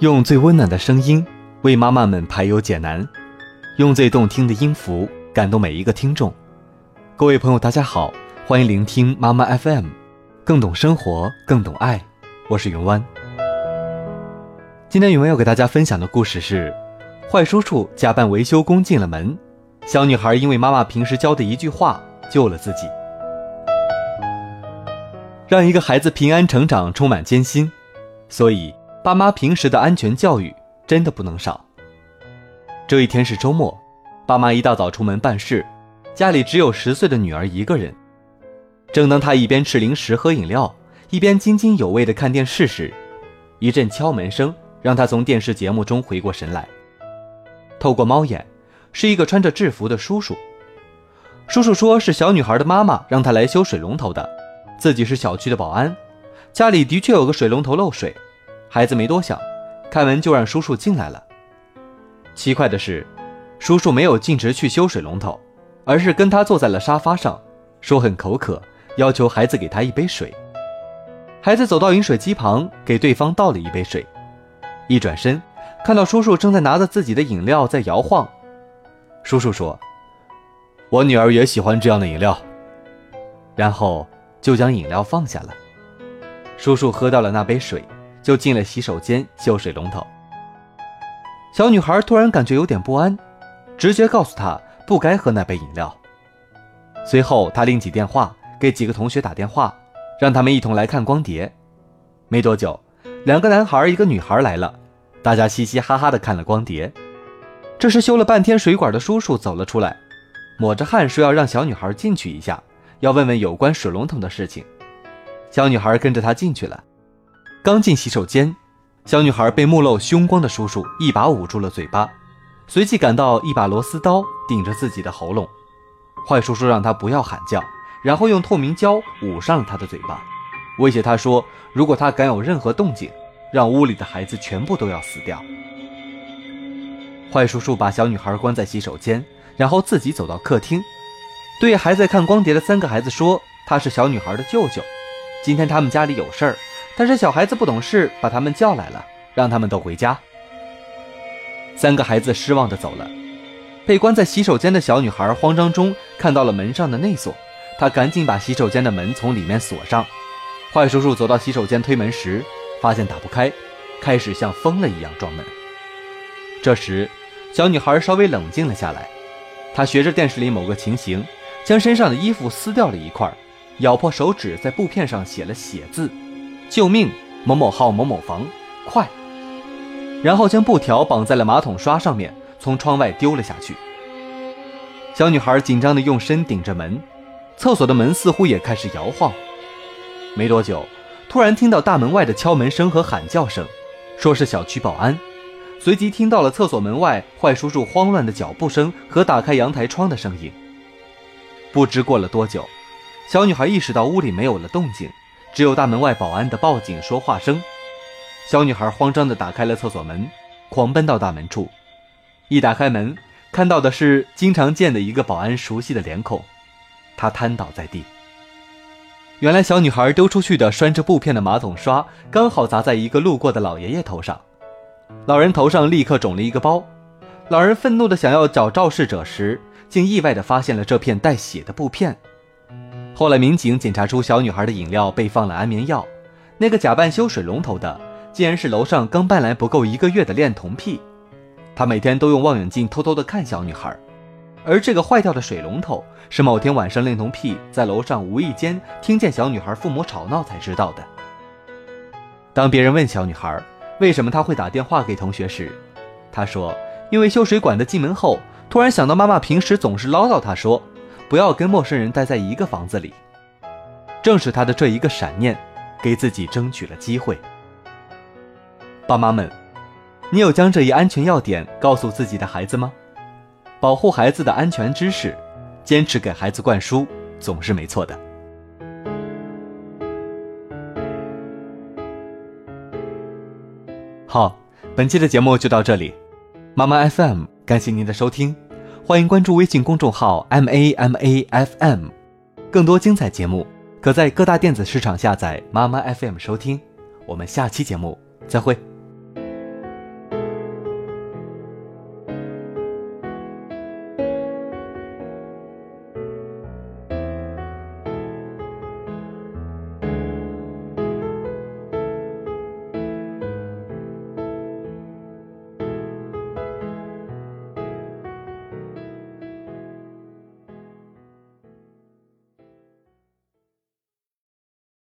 用最温暖的声音为妈妈们排忧解难，用最动听的音符感动每一个听众。各位朋友，大家好，欢迎聆听妈妈 FM，更懂生活，更懂爱。我是云湾。今天云湾要给大家分享的故事是：坏叔叔假扮维修工进了门，小女孩因为妈妈平时教的一句话救了自己。让一个孩子平安成长充满艰辛，所以。爸妈平时的安全教育真的不能少。这一天是周末，爸妈一大早出门办事，家里只有十岁的女儿一个人。正当她一边吃零食喝饮料，一边津津有味地看电视时，一阵敲门声让她从电视节目中回过神来。透过猫眼，是一个穿着制服的叔叔。叔叔说是小女孩的妈妈让他来修水龙头的，自己是小区的保安，家里的确有个水龙头漏水。孩子没多想，开门就让叔叔进来了。奇怪的是，叔叔没有径直去修水龙头，而是跟他坐在了沙发上，说很口渴，要求孩子给他一杯水。孩子走到饮水机旁，给对方倒了一杯水，一转身，看到叔叔正在拿着自己的饮料在摇晃。叔叔说：“我女儿也喜欢这样的饮料。”然后就将饮料放下了。叔叔喝到了那杯水。就进了洗手间修水龙头。小女孩突然感觉有点不安，直觉告诉她不该喝那杯饮料。随后，她拎起电话给几个同学打电话，让他们一同来看光碟。没多久，两个男孩一个女孩来了，大家嘻嘻哈哈的看了光碟。这时，修了半天水管的叔叔走了出来，抹着汗说要让小女孩进去一下，要问问有关水龙头的事情。小女孩跟着他进去了。刚进洗手间，小女孩被目露凶光的叔叔一把捂住了嘴巴，随即感到一把螺丝刀顶着自己的喉咙。坏叔叔让她不要喊叫，然后用透明胶捂上了她的嘴巴，威胁她说：“如果她敢有任何动静，让屋里的孩子全部都要死掉。”坏叔叔把小女孩关在洗手间，然后自己走到客厅，对还在看光碟的三个孩子说：“他是小女孩的舅舅，今天他们家里有事儿。”但是小孩子不懂事，把他们叫来了，让他们都回家。三个孩子失望地走了。被关在洗手间的小女孩慌张中看到了门上的内锁，她赶紧把洗手间的门从里面锁上。坏叔叔走到洗手间推门时，发现打不开，开始像疯了一样撞门。这时，小女孩稍微冷静了下来，她学着电视里某个情形，将身上的衣服撕掉了一块，咬破手指，在布片上写了血字。救命！某某号某某房，快！然后将布条绑在了马桶刷上面，从窗外丢了下去。小女孩紧张地用身顶着门，厕所的门似乎也开始摇晃。没多久，突然听到大门外的敲门声和喊叫声，说是小区保安。随即听到了厕所门外坏叔叔慌乱的脚步声和打开阳台窗的声音。不知过了多久，小女孩意识到屋里没有了动静。只有大门外保安的报警说话声，小女孩慌张地打开了厕所门，狂奔到大门处。一打开门，看到的是经常见的一个保安熟悉的脸孔，他瘫倒在地。原来小女孩丢出去的拴着布片的马桶刷，刚好砸在一个路过的老爷爷头上，老人头上立刻肿了一个包。老人愤怒地想要找肇事者时，竟意外地发现了这片带血的布片。后来，民警检查出小女孩的饮料被放了安眠药。那个假扮修水龙头的，竟然是楼上刚搬来不够一个月的恋童癖。他每天都用望远镜偷偷的看小女孩，而这个坏掉的水龙头是某天晚上恋童癖在楼上无意间听见小女孩父母吵闹才知道的。当别人问小女孩为什么她会打电话给同学时，她说：“因为修水管的进门后，突然想到妈妈平时总是唠叨她说。”不要跟陌生人待在一个房子里。正是他的这一个闪念，给自己争取了机会。爸妈们，你有将这一安全要点告诉自己的孩子吗？保护孩子的安全知识，坚持给孩子灌输，总是没错的。好，本期的节目就到这里。妈妈 FM，感谢您的收听。欢迎关注微信公众号 m a m a f m，更多精彩节目可在各大电子市场下载妈妈 FM 收听。我们下期节目再会。